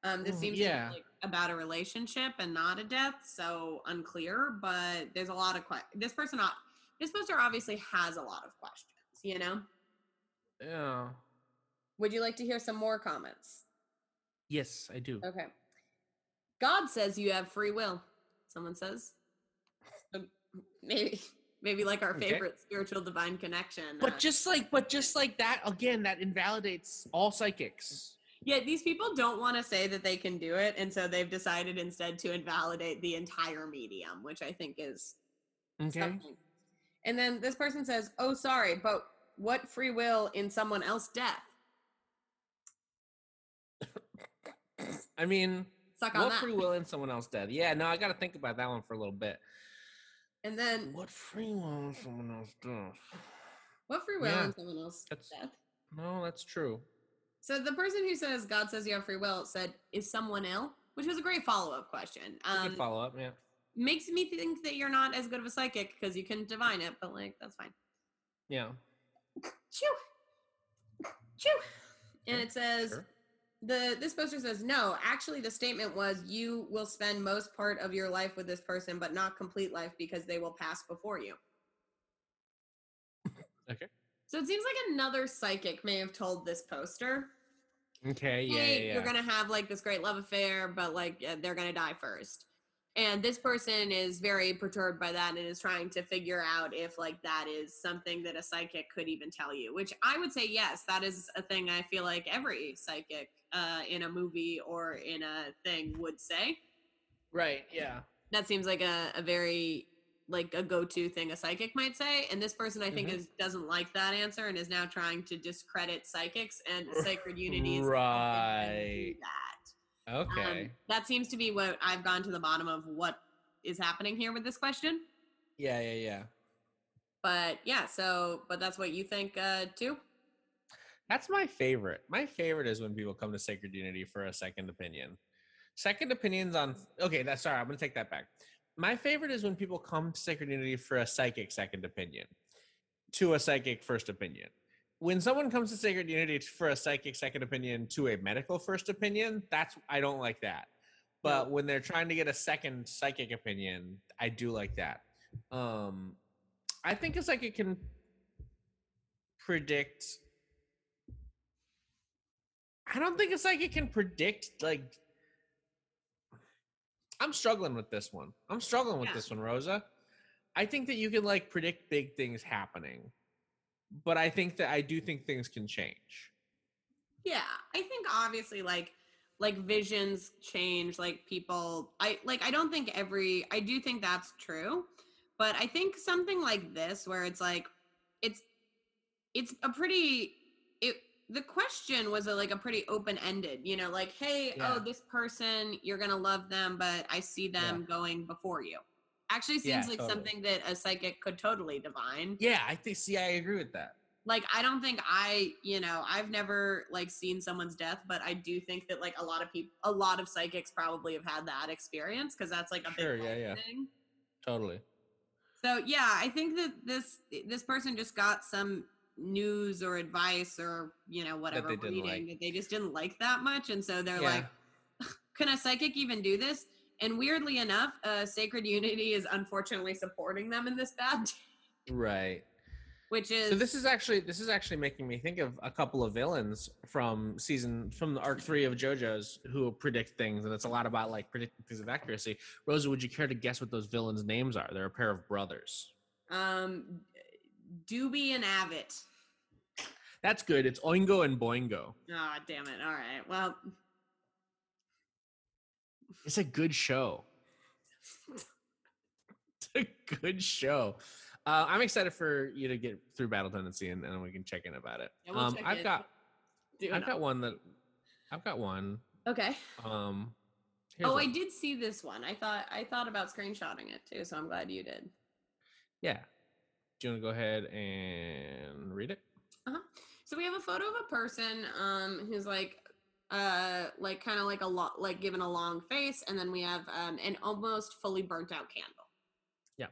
Um, this Mm, seems yeah. like about a relationship and not a death, so unclear. But there's a lot of questions. this person. This poster obviously has a lot of questions. You know, Yeah. would you like to hear some more comments? Yes, I do. Okay. God says you have free will. Someone says, So maybe maybe like our Okay. favorite spiritual divine connection. But uh, just like but just like that again, that invalidates all psychics. Yeah, these people don't want to say that they can do it, and so they've decided instead to invalidate the entire medium, which I think is Okay. something. And then this person says, "Oh, sorry, but what free will in someone else's death?" I mean, Suck on what that. free will in someone else death? Yeah, no, I got to think about that one for a little bit. And then What free will in someone else death? What free will Yeah, and someone else that's- death? No, that's true. So the person who says God says you have free will said, "Is someone ill?" Which was a great follow up question. Um, Um, follow up, yeah. makes me think that you're not as good of a psychic because you can divine it, but like that's fine. Yeah. Chew, chew, and it says. sure. The this poster says no. Actually, the statement was you will spend most part of your life with this person, but not complete life because they will pass before you. Okay. So it seems like another psychic may have told this poster, Okay, yeah, hey, yeah, yeah. you're gonna have like this great love affair, but like they're gonna die first. And this person is very perturbed by that and is trying to figure out if like that is something that a psychic could even tell you. Which I would say yes, that is a thing I feel like every psychic uh, in a movie or in a thing would say. Right, yeah. That seems like a, a very like a go-to thing a psychic might say and this person i think Mhm. is doesn't like that answer and is now trying to discredit psychics and sacred unity is Right. that Okay. um, that seems to be what I've gone to the bottom of what is happening here with this question. yeah, yeah, yeah. But yeah, so but that's what you think uh too? That's my favorite. My favorite is when people come to Sacred Unity for a second opinion. Second opinions on okay, that's sorry, I'm gonna take that back. My favorite is when people come to Sacred Unity for a psychic second opinion to a psychic first opinion. When someone comes to Sacred Unity for a psychic second opinion to a medical first opinion, that's I don't like that. But when they're trying to get a second psychic opinion, I do like that. Um I think a psychic can predict I don't think a psychic can predict like I'm struggling with this one. I'm struggling with Yeah. this one, Rosa. I think that you can like predict big things happening. But I think that I do think things can change. Yeah, I think obviously like like visions change like people I like I don't think every I do think that's true, but I think something like this where it's like it's it's a pretty it the question was a, like a pretty open ended, you know, like hey, oh, Yeah. oh this person you're going to love them, but I see them going before you. Actually seems Yeah, like totally. something that a psychic could totally divine Yeah, I think see I agree with that. like i don't think i you know i've never like seen someone's death but i do think that like a lot of people a lot of psychics probably have had that experience because that's like a Sure, big yeah, yeah. thing Totally. so yeah i think that this this person just got some news or advice or you know whatever they reading like. that they just didn't like that much and so they're Yeah. like can a psychic even do this and weirdly enough uh sacred unity is unfortunately supporting them in this bad Right. which is So this is actually this is actually making me think of a couple of villains from season from the arc three of JoJo's who predict things, and it's a lot about like predicting things with accuracy. Rosa, would you care to guess what those villains' names are? They're a pair of brothers. um doobie and abbott That's good. It's Oingo and Boingo. Ah, damn it. All right. Well, It's a good show. it's a good show. Uh, I'm excited for you to get through Battle Tendency, and, and we can check in about it. Yeah, we'll um, I've in. got I've got one that I've got one. Okay. Um, Oh, I did see this one. I thought I thought about screenshotting it too, so I'm glad you did. Yeah. Do you want to go ahead and read it? Uh-huh. So we have a photo of a person um who's like uh like kind of like a lot like given a long face and then we have um an almost fully burnt out candle. Yeah.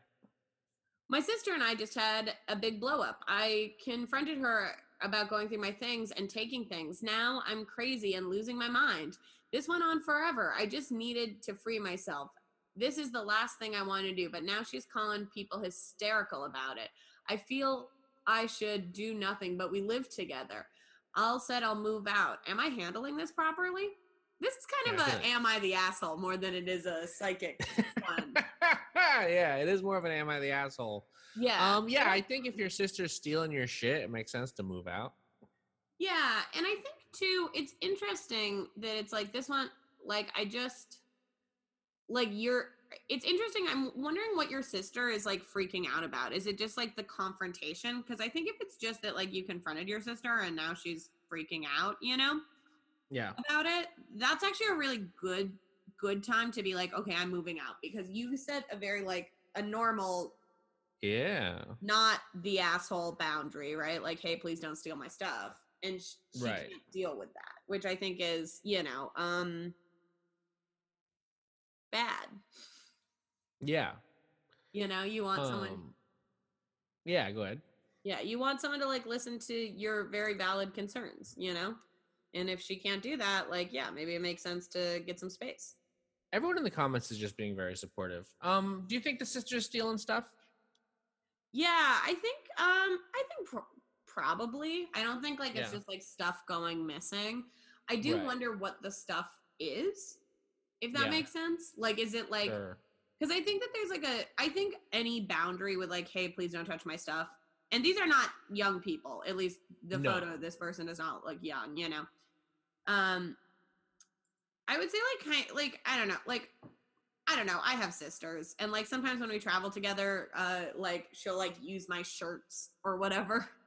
My sister and I just had a big blow up. I confronted her about going through my things and taking things. Now I'm crazy and losing my mind. This went on forever. I just needed to free myself. This is the last thing I want to do, but now she's calling people hysterical about it. I feel I should do nothing, but we live together. I'll said I'll move out. Am I handling this properly? This is kind Yeah, of a am I the asshole more than it is a psychic one. yeah, it is more of an am I the asshole. Yeah. Um, yeah, I think if your sister's stealing your shit, it makes sense to move out. Yeah, and I think too, it's interesting that it's like this one. Like, I just like you're. It's interesting. I'm wondering what your sister is like freaking out about. Is it just like the confrontation? Because I think if it's just that like you confronted your sister and now she's freaking out, you know, Yeah. about it, that's actually a really good good time to be like, okay, I'm moving out because you set a very like a normal Yeah. not the asshole boundary, right? Like, hey, please don't steal my stuff. And sh- she Right. can't deal with that, which I think is, you know, um, bad. Yeah. You know, you want someone, Um, yeah, go ahead. yeah, you want someone to like listen to your very valid concerns, you know? And if she can't do that, like, yeah, maybe it makes sense to get some space. Everyone in the comments is just being very supportive. Um, do you think the sister's stealing stuff? Yeah, I think, um, I think pro- probably. I don't think like it's Yeah. just like stuff going missing. I do Right. wonder what the stuff is, if that Yeah. makes sense. Like, is it like, Sure. because I think that there's like a, I think any boundary with like, hey, please don't touch my stuff. And these are not young people. At least the No. photo of this person is not like young, you know. Um, I would say like kind, like I don't know, like I don't know. I have sisters, and like sometimes when we travel together, uh, like she'll like use my shirts or whatever.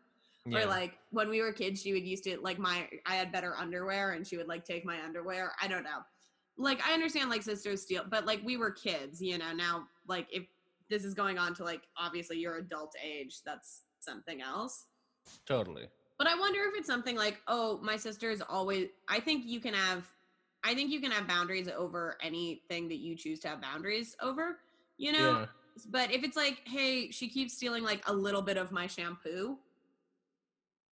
Yeah. Or like when we were kids, she would used to like my I had better underwear, and she would like take my underwear. I don't know. Like I understand like sisters steal, but like we were kids, you know. Now like if this is going on to like obviously your adult age, that's something else. totally. But I wonder if it's something like, oh, my sister is always. I think you can have, I think you can have boundaries over anything that you choose to have boundaries over. You know. Yeah. But if it's like, hey, she keeps stealing like a little bit of my shampoo,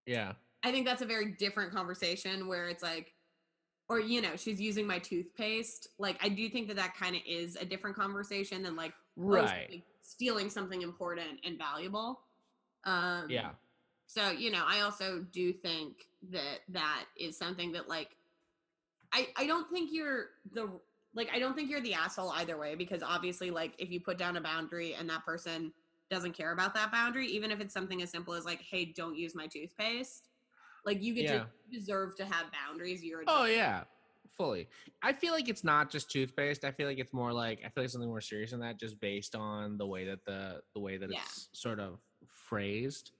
Yeah. I think that's a very different conversation where it's like, or you know, she's using my toothpaste. Like, I do think that that kind of is a different conversation than like, Right. like, stealing something important and valuable. Um, Yeah. so, you know, I also do think that that is something that like I I don't think you're the like I don't think you're the asshole either way because obviously like if you put down a boundary and that person doesn't care about that boundary, even if it's something as simple as like, hey, don't use my toothpaste, like you get Yeah. to you deserve to have boundaries. You're a Oh yeah, fully. I feel like it's not just toothpaste. I feel like it's more like I feel like something more serious than that, just based on the way that the the way that Yeah. it's sort of phrased.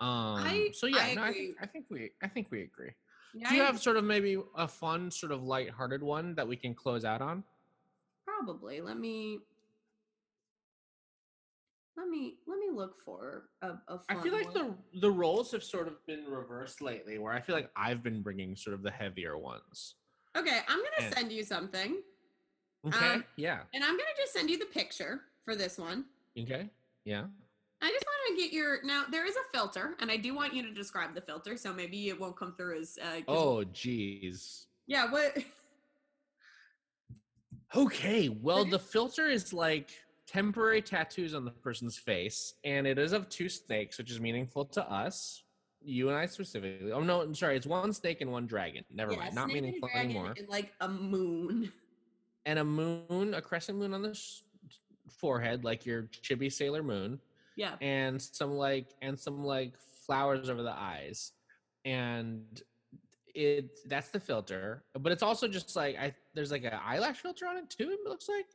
Um. I- so yeah, I no, I think I think we I think we agree. Yeah, Do you I- have sort of maybe a fun, sort of lighthearted one that we can close out on? probably let me let me let me look for a, a I feel like one. the the roles have sort of been reversed lately, where I feel like I've been bringing sort of the heavier ones. okay i'm gonna and- send you something Okay. Um, yeah. And I'm gonna just send you the picture for this one. Okay. Yeah. I just want to get your now. There is a filter, and I do want you to describe the filter, so maybe it won't come through as. Uh, Oh, geez. yeah. What? Okay, well, the filter is like temporary tattoos on the person's face, and it is of two snakes, which is meaningful to us, you and I specifically. Oh no, I'm sorry, it's one snake and one dragon. Never yeah, mind, not meaningful anymore. And like a moon. And a moon, a crescent moon on the sh- forehead, like your chibi Sailor Moon, Yeah. and some like and some like flowers over the eyes, and it that's the filter. But it's also just like I there's like an eyelash filter on it too. It looks like.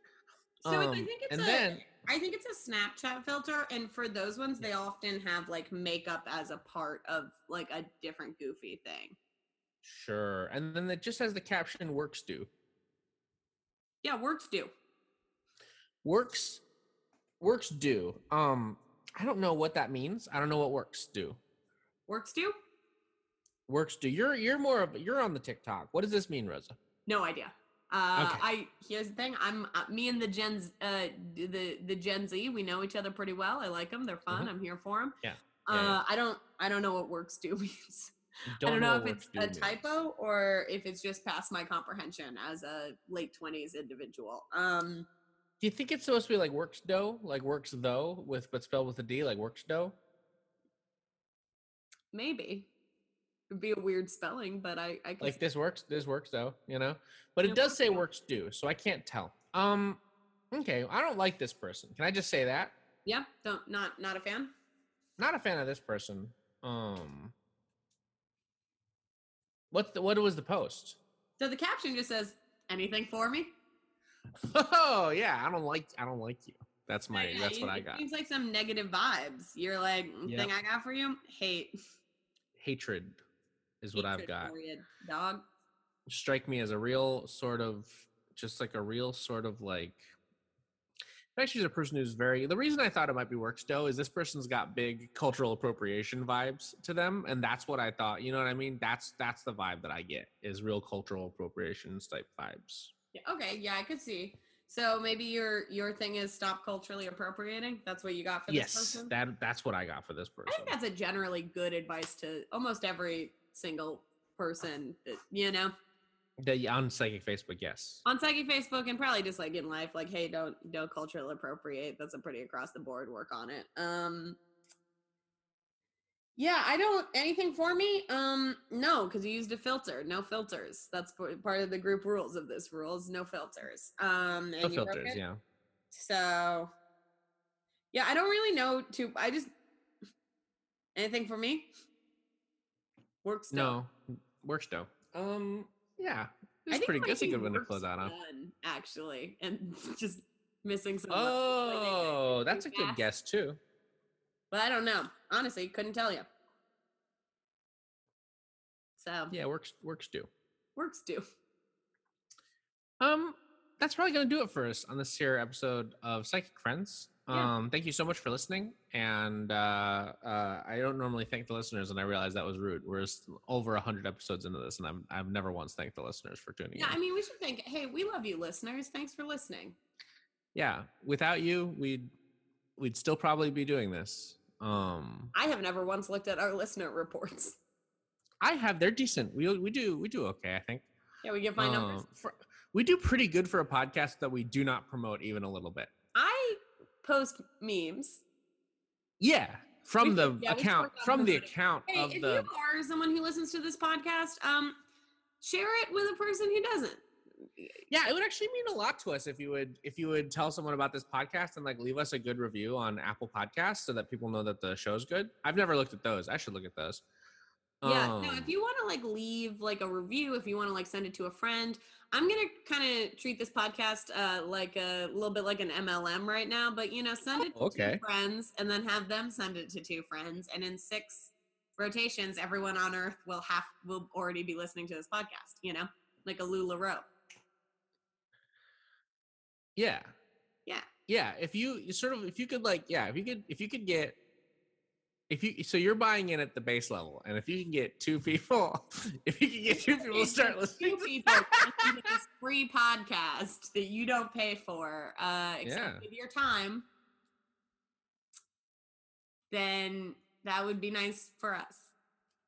So it's, I Um, think it's and a. then I think it's a Snapchat filter, and for those ones, they often have like makeup as a part of like a different goofy thing. Sure. And then it just has the caption works do. Yeah, works do. Works works do. Um I don't know what that means. I don't know what works do. Works do. Works do. You're you're more of you're on the TikTok. What does this mean, Rosa? No idea. Uh, Okay. I here's the thing. I'm uh, me and the Gen Z, uh, the the Gen Z. We know each other pretty well. I like them. They're fun. I'm here for them. Mm-hmm. Yeah. Uh, Yeah. I don't. I don't know what works do means. Don't I don't know, what if it's a means. typo or if it's just past my comprehension as a late twenties individual. Um, Do you think it's supposed to be like works dough? Like works though with but spelled with a D, like works dough? maybe it'd be a weird spelling, but I I can Like this works, this works though, you know? But it does say works do, so I can't tell. Um okay, I don't like this person. Can I just say that? yeah. Don't not not a fan. not a fan of this person. Um, what's the what was the post? So the caption just says anything for me. Oh yeah, I don't like I don't like you. That's my Yeah, that's you- what I it got. Seems like some negative vibes. You're like "Mm, Yep. thing I got for you, hate. Hatred is what I've got. Dog. Strike me as a real sort of just like a real sort of like Actually, she's a person who's very. The reason I thought it might be work Workstow is this person's got big cultural appropriation vibes to them, and that's what I thought. You know what I mean? That's that's the vibe that I get is real cultural appropriations type vibes. Yeah, okay, yeah, I could see. So maybe your your thing is stop culturally appropriating. That's what you got for this Yes, person. that that's what I got for this person. I think that's a generally good advice to almost every single person. that- You know, The, on psychic Facebook, yes. on psychic Facebook and probably just like in life, like, hey, don't don't culturally appropriate. That's a pretty across the board work on it. Um yeah, I don't anything for me. Um no, because you used a filter. No filters. That's part of the group rules of this rules. No filters. Um No filters, yeah. So yeah, I don't really know to I just anything for me? Works No, works Workstow. Um, yeah, it's pretty good. It's a good one to close out on. done, actually, and just missing some. letters. I think I Oh, did that's a good guess too. But I don't know. Honestly, couldn't tell you. So Yeah, works works too. works do. Um, that's probably gonna do it for us on this here episode of Psychic Friends. Yeah. Um, thank you so much for listening. And uh, uh, I don't normally thank the listeners, and I realized that was rude. We're over hundred episodes into this, and I'm I've never once thanked the listeners for tuning Yeah, in. Yeah, I mean, we should think. Hey, we love you, listeners. Thanks for listening. yeah, without you, we'd we'd still probably be doing this. Um, I have never once looked at our listener reports. I have they're decent. We we do we do okay, I think. Yeah, we my numbers. Um, for, we do pretty good for a podcast that we do not promote even a little bit. Post memes. Yeah, from the yeah, account from the account Hey, of if the you are someone who listens to this podcast, um, share it with a person who doesn't. Yeah, it would actually mean a lot to us if you would if you would tell someone about this podcast and like leave us a good review on Apple Podcasts so that people know that the show's good. I've never looked at those. I should look at those. Yeah, no, Um, if you want to like leave like a review, if you want to like send it to a friend, I'm gonna kind of treat this podcast uh like a little bit like an MLM right now, but you know, send it to Oh, okay. two friends and then have them send it to two friends, and in six rotations, everyone on Earth will have will already be listening to this podcast. You know, like a LuLaRoe. yeah. Yeah. Yeah, if you you sort of if you could like yeah, if you could if you could get if you so you're buying in at the base level and if you can get two people if you can get two people to start listening Two people this free podcast that you don't pay for, uh, except Yeah. your time, then that would be nice for us.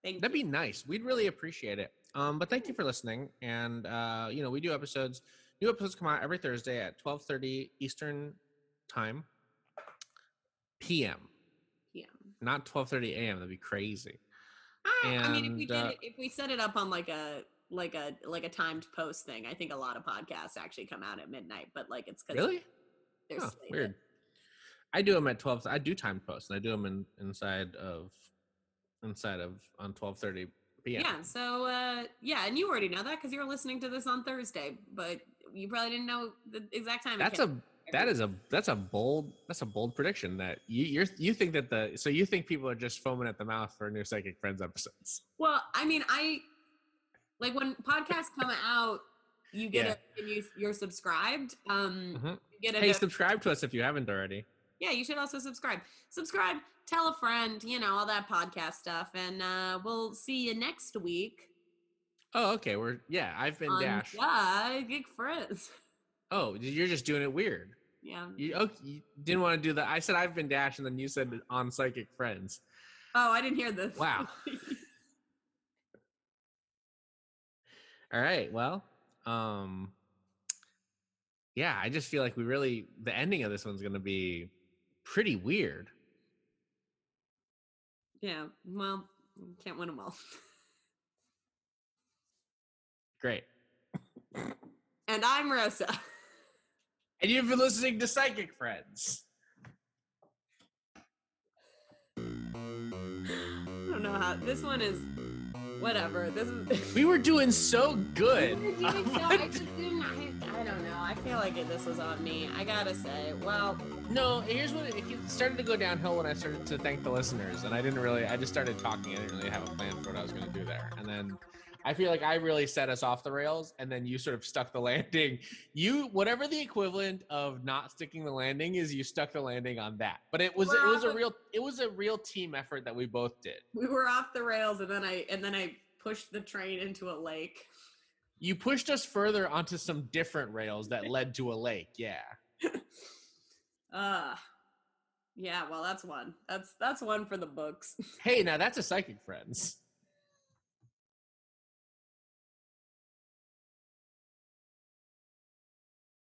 Thank That'd you. be nice. We'd really appreciate it. Um, but thank you for listening. And uh, you know, we do episodes. New episodes come out every Thursday at twelve thirty Eastern time, PM. Not twelve thirty AM. That'd be crazy. Ah, I mean, if we did uh, it, if we set it up on like a like a like a timed post thing, I think a lot of podcasts actually come out at midnight. But like it's because Really? they're Huh, weird. I do them at twelve. I do time posts, and I do them in, inside of inside of on twelve thirty PM. Yeah. So uh, yeah, and you already know that because you're listening to this on Thursday, but you probably didn't know the exact time. That's a that is a that's a bold that's a bold prediction that you you're you think that the so you think people are just foaming at the mouth for new psychic friends episodes Well, I mean, I like when podcasts come out, you get Yeah. it and you you're subscribed. Um, Mhm. you get it hey subscribe to us if you haven't already yeah, you should also subscribe. Subscribe, tell a friend, you know, all that podcast stuff, and uh, we'll see you next week oh okay we're yeah i've been dash Yeah, Geek Friends. oh you're just doing it weird Yeah. you, oh, you didn't want to do that i said i've been dash and then you said on psychic friends Oh, I didn't hear this. Wow. all right well um yeah i just feel like we really the ending of this one's gonna be pretty weird yeah. Well, can't win them all. great And I'm Rosa. And you've been listening to Psychic Friends. I don't know how this one is. Whatever. This is. We were doing so good. We doing so- I didn't. I, I don't know. I feel like it, this was on me. I gotta say. Well, no, here's what it, it started to go downhill when I started to thank the listeners, and I didn't really. I just started talking. I didn't really have a plan for what I was going to do there, and then I feel like I really set us off the rails, and then you sort of stuck the landing. You, whatever the equivalent of not sticking the landing is, you stuck the landing on that. But it was We're it was a real it was a real team effort that we both did. we were off the rails, and then I and then I pushed the train into a lake. You pushed us further onto some different rails that led to a lake. Yeah. Uh yeah, well that's one. That's that's one for the books. Hey, now that's a psychic friends.